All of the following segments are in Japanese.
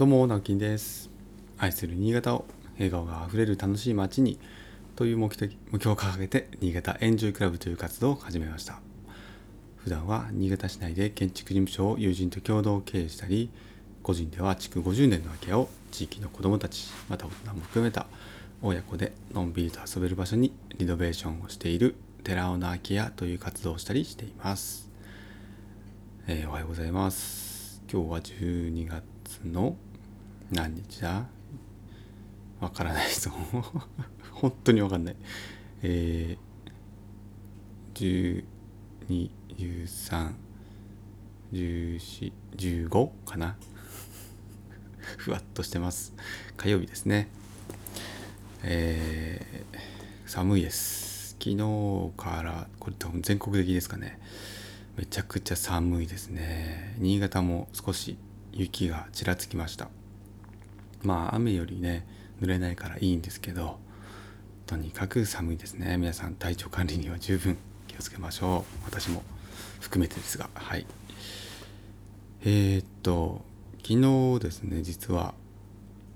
どうも直樹です。愛する新潟を笑顔があふれる楽しい街にという目的目標を掲げて新潟エンジョイクラブという活動を始めました。普段は新潟市内で建築事務所を友人と共同経営したり個人では築50年の空き家を地域の子どもたちまた大人も含めた親子でのんびりと遊べる場所にリノベーションをしている寺尾の空き家という活動をしたりしています、えー、おはようございます。今日は12月の何日だわからないぞ 本当にわかんない。えー、12131415かな？ふわっとしてます。火曜日ですね。えー、寒いです。昨日からこれ多分全国的ですかね。めちゃくちゃ寒いですね。新潟も少し雪がちらつきました。まあ雨よりね濡れないからいいんですけどとにかく寒いですね。皆さん体調管理には十分気をつけましょう。私も含めてですがはい。えー、っと昨日ですね実は、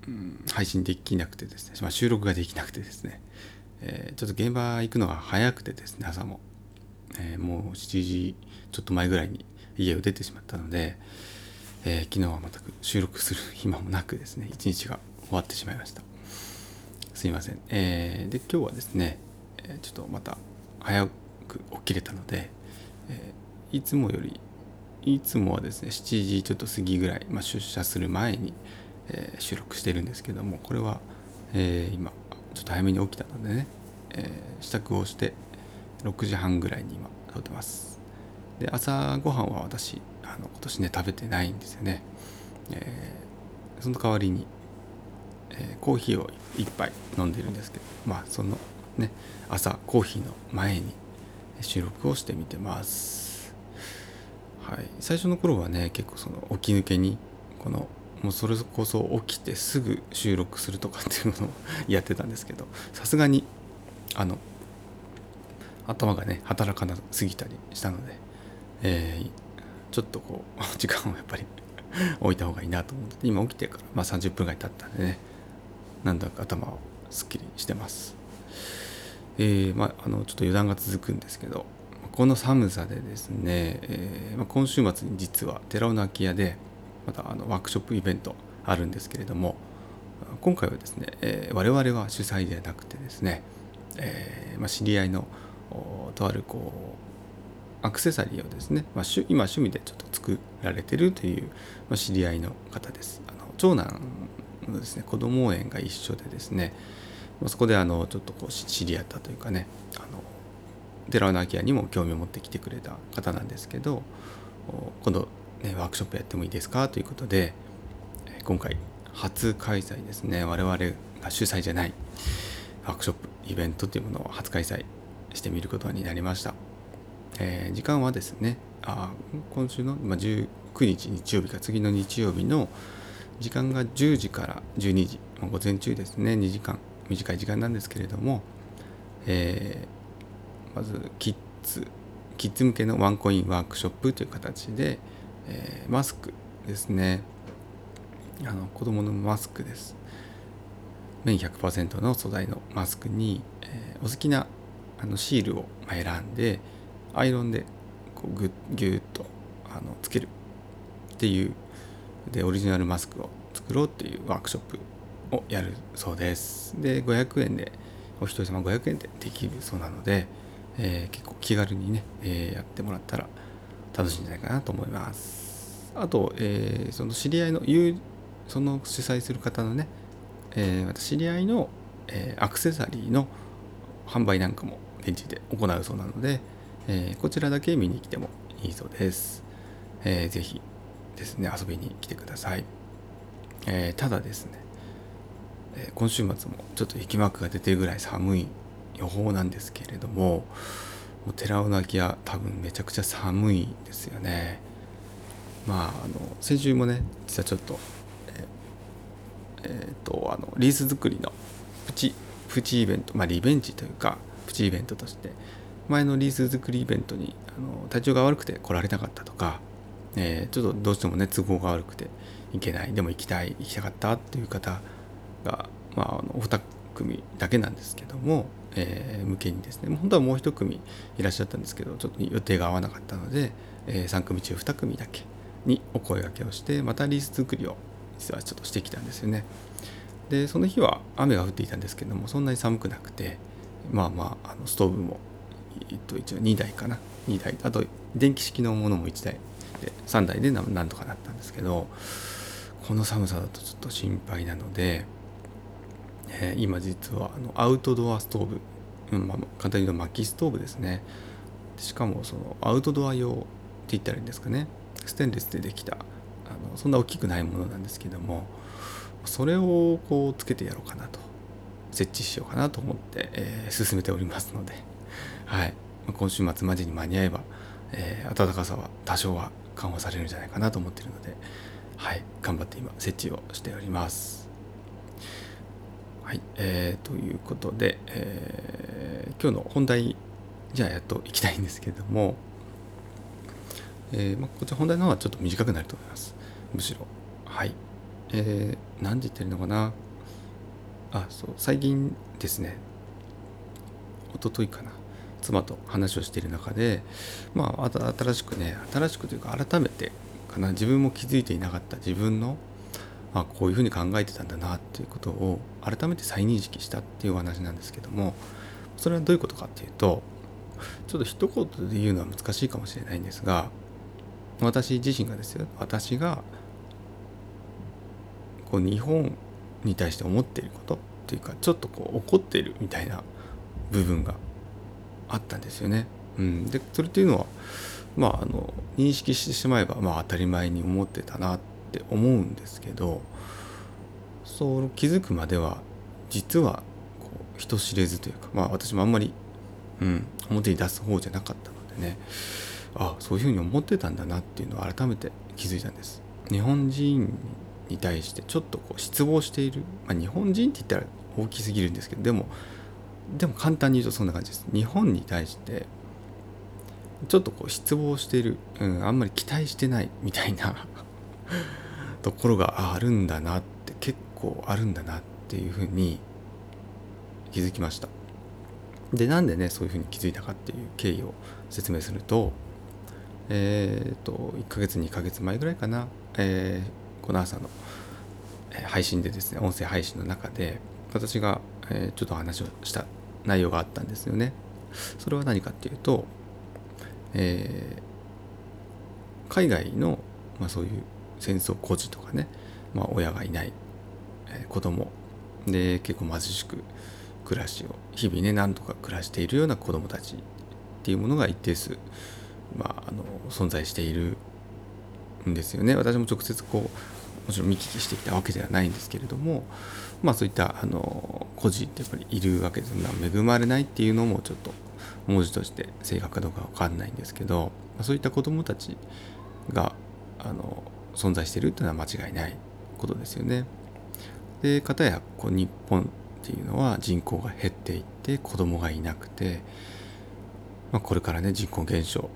うん、配信できなくてですね、まあ、収録ができなくてですね、えー、ちょっと現場行くのが早くてですね朝も、えー、もう7時ちょっと前ぐらいに家を出てしまったので、えー、昨日は全く収録する暇もなくですね一日が終わってしまいました。すいません、えー、で今日はですね、えちょっとまた早く起きれたので、えいつもよりいつもはですね7時ちょっと過ぎぐらい、まあ、出社する前に、え収録してるんですけどもこれは、え今ちょっと早めに起きたのでね、え支度をして6時半ぐらいに今撮ってます。で朝ごはんは私あの今年ね食べてないんですよね、えー、その代わりに、えー、コーヒーを1杯飲んでるんですけどまあそのね朝コーヒーの前に収録をしてみてます。はい。最初の頃はね結構その起き抜けにこのもうそれこそ起きてすぐ収録するとかっていうのを やってたんですけどさすがにあの頭がね働かなすぎたりしたので、えー、ちょっとこう 時間をやっぱり 置いた方がいいなと思って今起きてから、まあ、30分ぐらい経ったんでねなんだか頭をすっきりしてます。えー、まあ、あのちょっと油断が続くんですけどこの寒さでですね、えー、まあ、今週末に実は寺尾の空き家でまたあのワークショップイベントあるんですけれども今回はですね、えー、我々は主催ではなくてですね、えまあ、知り合いのとあるこうアクセサリーをですね、まあ、今趣味でちょっと作られてるという、まあ、知り合いの方です。あの長男のですね子供園が一緒でですねまそこであのちょっとこう知り合ったというかねあの寺尾の空き家にも興味を持ってきてくれた方なんですけど今度、ね、ワークショップやってもいいですかということで今回初開催ですね我々が主催じゃないワークショップイベントというものを初開催してみることになりました。えー、時間はですねあ今週の、まあ、19日日曜日か次の日曜日の時間が10時から12時、まあ、午前中ですね2時間短い時間なんですけれども、えー、まずキッズキッズ向けのワンコインワークショップという形で、えー、マスクですね。あの子供のマスクです。綿100%の素材のマスクに、えー、お好きなあのシールを選んで、アイロンでこうグッギュッとあのつける。っていう。でオリジナルマスクを作ろうっていうワークショップをやるそうです。で500円でお一人様500円でできるそうなので、えー、結構気軽にね、えー、やってもらったら楽しいんじゃないかなと思います。あと、えー、その知り合いのその主催する方のね、えー、知り合いの、え、アクセサリーの販売なんかも現地で行うそうなので、えー、こちらだけ見に来てもいいそうです。えー、ぜひですね、遊びに来てください。えー、ただですね、え今週末もちょっと雪マークが出てるぐらい寒い予報なんですけれども、もう寺尾の空き家多分めちゃくちゃ寒いですよね。まあ、あの先週もね実はちょっとえー、えー、とあのリース作りのプチプチイベントまあリベンジというかプチイベントとして前のリース作りイベントにあの体調が悪くて来られなかったとか、えー、ちょっとどうしてもね都合が悪くて行けないでも行きたい行きたかったっていう方が、まあ、あの2組だけなんですけども、えー、向けにですね本当はもう1組いらっしゃったんですけどちょっと予定が合わなかったので、えー、3組中2組だけにお声がけをしてまたリース作りを実はちょっとしてきたんですよね。でその日は雨が降っていたんですけどもそんなに寒くなくてまあまああのストーブも、えっと、一応2台かな。2台。あと電気式のものも1台。で3台でなんとかなったんですけどこの寒さだとちょっと心配なので、えー、今実はあのアウトドアストーブ、うんまあ、簡単に言うと薪ストーブですね。しかもそのアウトドア用って言ったらいいんですかね。ステンレスでできたあのそんな大きくないものなんですけどもそれをこうつけてやろうかなと。設置しようかなと思って、えー、進めておりますので、はい、今週末までに間に合えば、えー、暖かさは多少は緩和されるんじゃないかなと思っているので、はい、頑張って今設置をしております。はい、えー、ということで、えー、今日の本題じゃあやっといきたいんですけども、えーまあ、こちら本題の方はちょっと短くなると思います。むしろ。はい。えー、何て言ってるのかな？あそう最近ですね一昨日かな妻と話をしている中でまあ新しくね新しくというか改めてかな自分も気づいていなかった自分のあこういうふうに考えてたんだなっていうことを改めて再認識したっていうお話なんですけどもそれはどういうことかっていうとちょっと一言で言うのは難しいかもしれないんですが私自身がですよ私がこう日本に対して思っていることっていうかちょっとこう怒っているみたいな部分があったんですよね。うん、でそれっていうのはまああの認識してしまえばまあ当たり前に思ってたなって思うんですけどそう気づくまでは実はこう人知れずというかまあ私もあんまり、うん、表に出す方じゃなかったのでねあそういうふうに思ってたんだなっていうのを改めて気づいたんです。日本人に対してちょっとこう失望している、まあ、日本人って言ったら大きすぎるんですけどでもでも簡単に言うとそんな感じです。日本に対してちょっとこう失望している、うん、あんまり期待してないみたいな ところがあるんだなって結構あるんだなっていうふうに気づきました。でなんでねそういうふうに気づいたかっていう経緯を説明するとえっ、ー、と1ヶ月2ヶ月前ぐらいかな、えーこの朝の配信でですね音声配信の中で私がえちょっと話をした内容があったんですよね。それは何かっていうと、えー、海外の、まあ、そういう戦争孤児とかね、まあ、親がいない、えー、子供で結構貧しく暮らしを日々ねなんとか暮らしているような子供たちっていうものが一定数、まあ、あの存在しているんですよね私も直接こうもちろん見聞きしてきたわけではないんですけれどもまあそういったあの孤児ってやっぱりいるわけです恵まれないっていうのもちょっと文字として正確かどうかわかんないんですけどまあそういった子どもたちがあの存在してるっていうのは間違いないことですよね。で片やこう日本っていうのは人口が減っていって子供がいなくて、まあ、これからね人口減少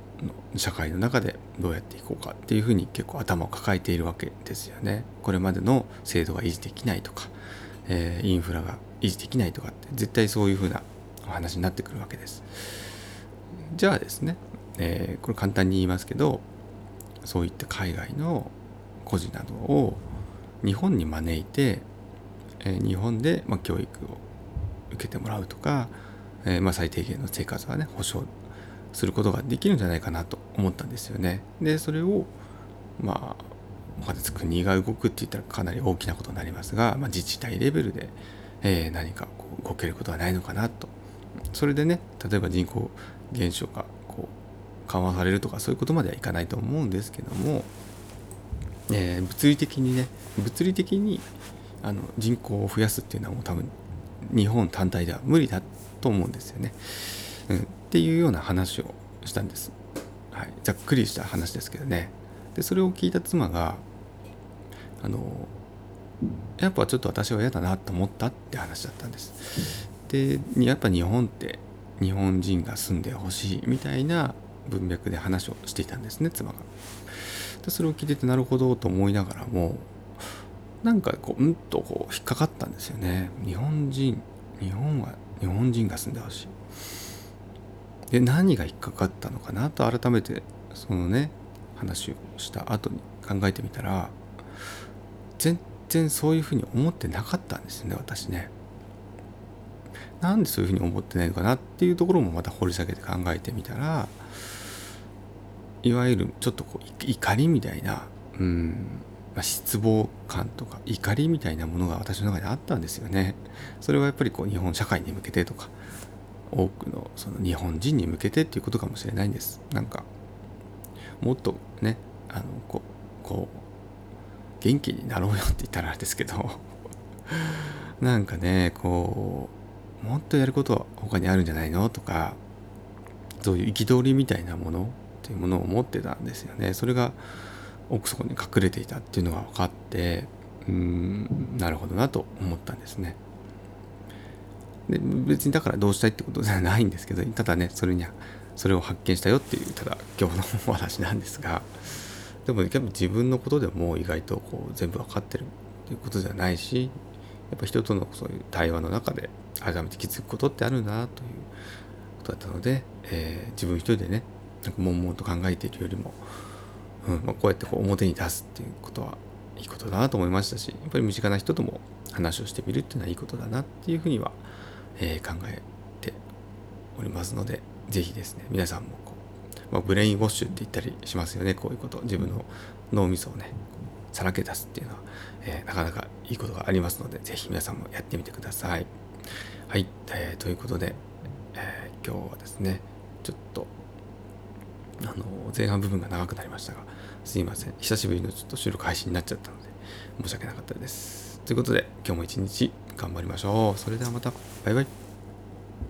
社会の中でどうやっていこうかっていうふうに結構頭を抱えているわけですよね。これまでの制度が維持できないとか、えー、インフラが維持できないとかって絶対そういうふうなお話になってくるわけです。じゃあですね、えー、これ簡単に言いますけどそういった海外の孤児などを日本に招いて、えー、日本で、ま、教育を受けてもらうとか、えま、最低限の生活はね保障することができるんじゃないかなと思ったんですよね。でそれをまあ他で国が動くって言ったらかなり大きなことになりますが、まあ、自治体レベルで、えー、何かこう動けることはないのかなとそれでね例えば人口減少がこう緩和されるとかそういうことまではいかないと思うんですけども、えー、物理的にね物理的にあの人口を増やすっていうのはもう多分日本単体では無理だと思うんですよね。うん、っていうような話をしたんです、はい、ざっくりした話ですけどね。でそれを聞いた妻があのやっぱちょっと私は嫌だなと思ったって話だったんです。でやっぱ日本って日本人が住んでほしいみたいな文脈で話をしていたんですね妻が。でそれを聞いててなるほどと思いながらもなんかこううんとこう引っかかったんですよね。日本人日本は日本人が住んでほしい。で何が引っかかったのかなと改めてそのね話をした後に考えてみたら全然そういうふうに思ってなかったんですよね私ねなんでそういうふうに思ってないのかなっていうところもまた掘り下げて考えてみたらいわゆるちょっとこう怒りみたいな、うんまあ、失望感とか怒りみたいなものが私の中にあったんですよね。それはやっぱりこう日本社会に向けてとか多くのその日本人に向けてっていうことかもしれないんです。なんかもっとねあのこうこう元気になろうよって言ったらあれですけど。なんかねこうもっとやることは他にあるんじゃないのとかそういう憤りみたいなものっていうものを持ってたんですよね。それが奥底に隠れていたっていうのが分かってうーんなるほどなと思ったんですね。で別にだからどうしたいってことではないんですけど ただねそれにはそれを発見したよっていうただ今日のお話なんですがでも、ね、自分のことでも意外とこう全部分かってるっていうことじゃないしやっぱ人とのそういう対話の中で改めて気づくことってあるんだなということだったので、えー、自分一人でねなんか悶々と考えているよりも、うんまあ、こうやってこう表に出すっていうことはいいことだなと思いましたしやっぱり身近な人とも話をしてみるっていうのはいいことだなっていうふうには、えー、考えておりますので是非ですね皆さんもこう、まあ、ブレインウォッシュって言ったりしますよねこういうこと。自分の脳みそをねさらけ出すっていうのは、えー、なかなかいいことがありますので是非皆さんもやってみてください。はい、えー、ということで、えー、今日はですねちょっとあの前半部分が長くなりましたがすいません。久しぶりのちょっと収録配信になっちゃったので申し訳なかったです。ということで今日も一日頑張りましょう。それではまた。バイバイ。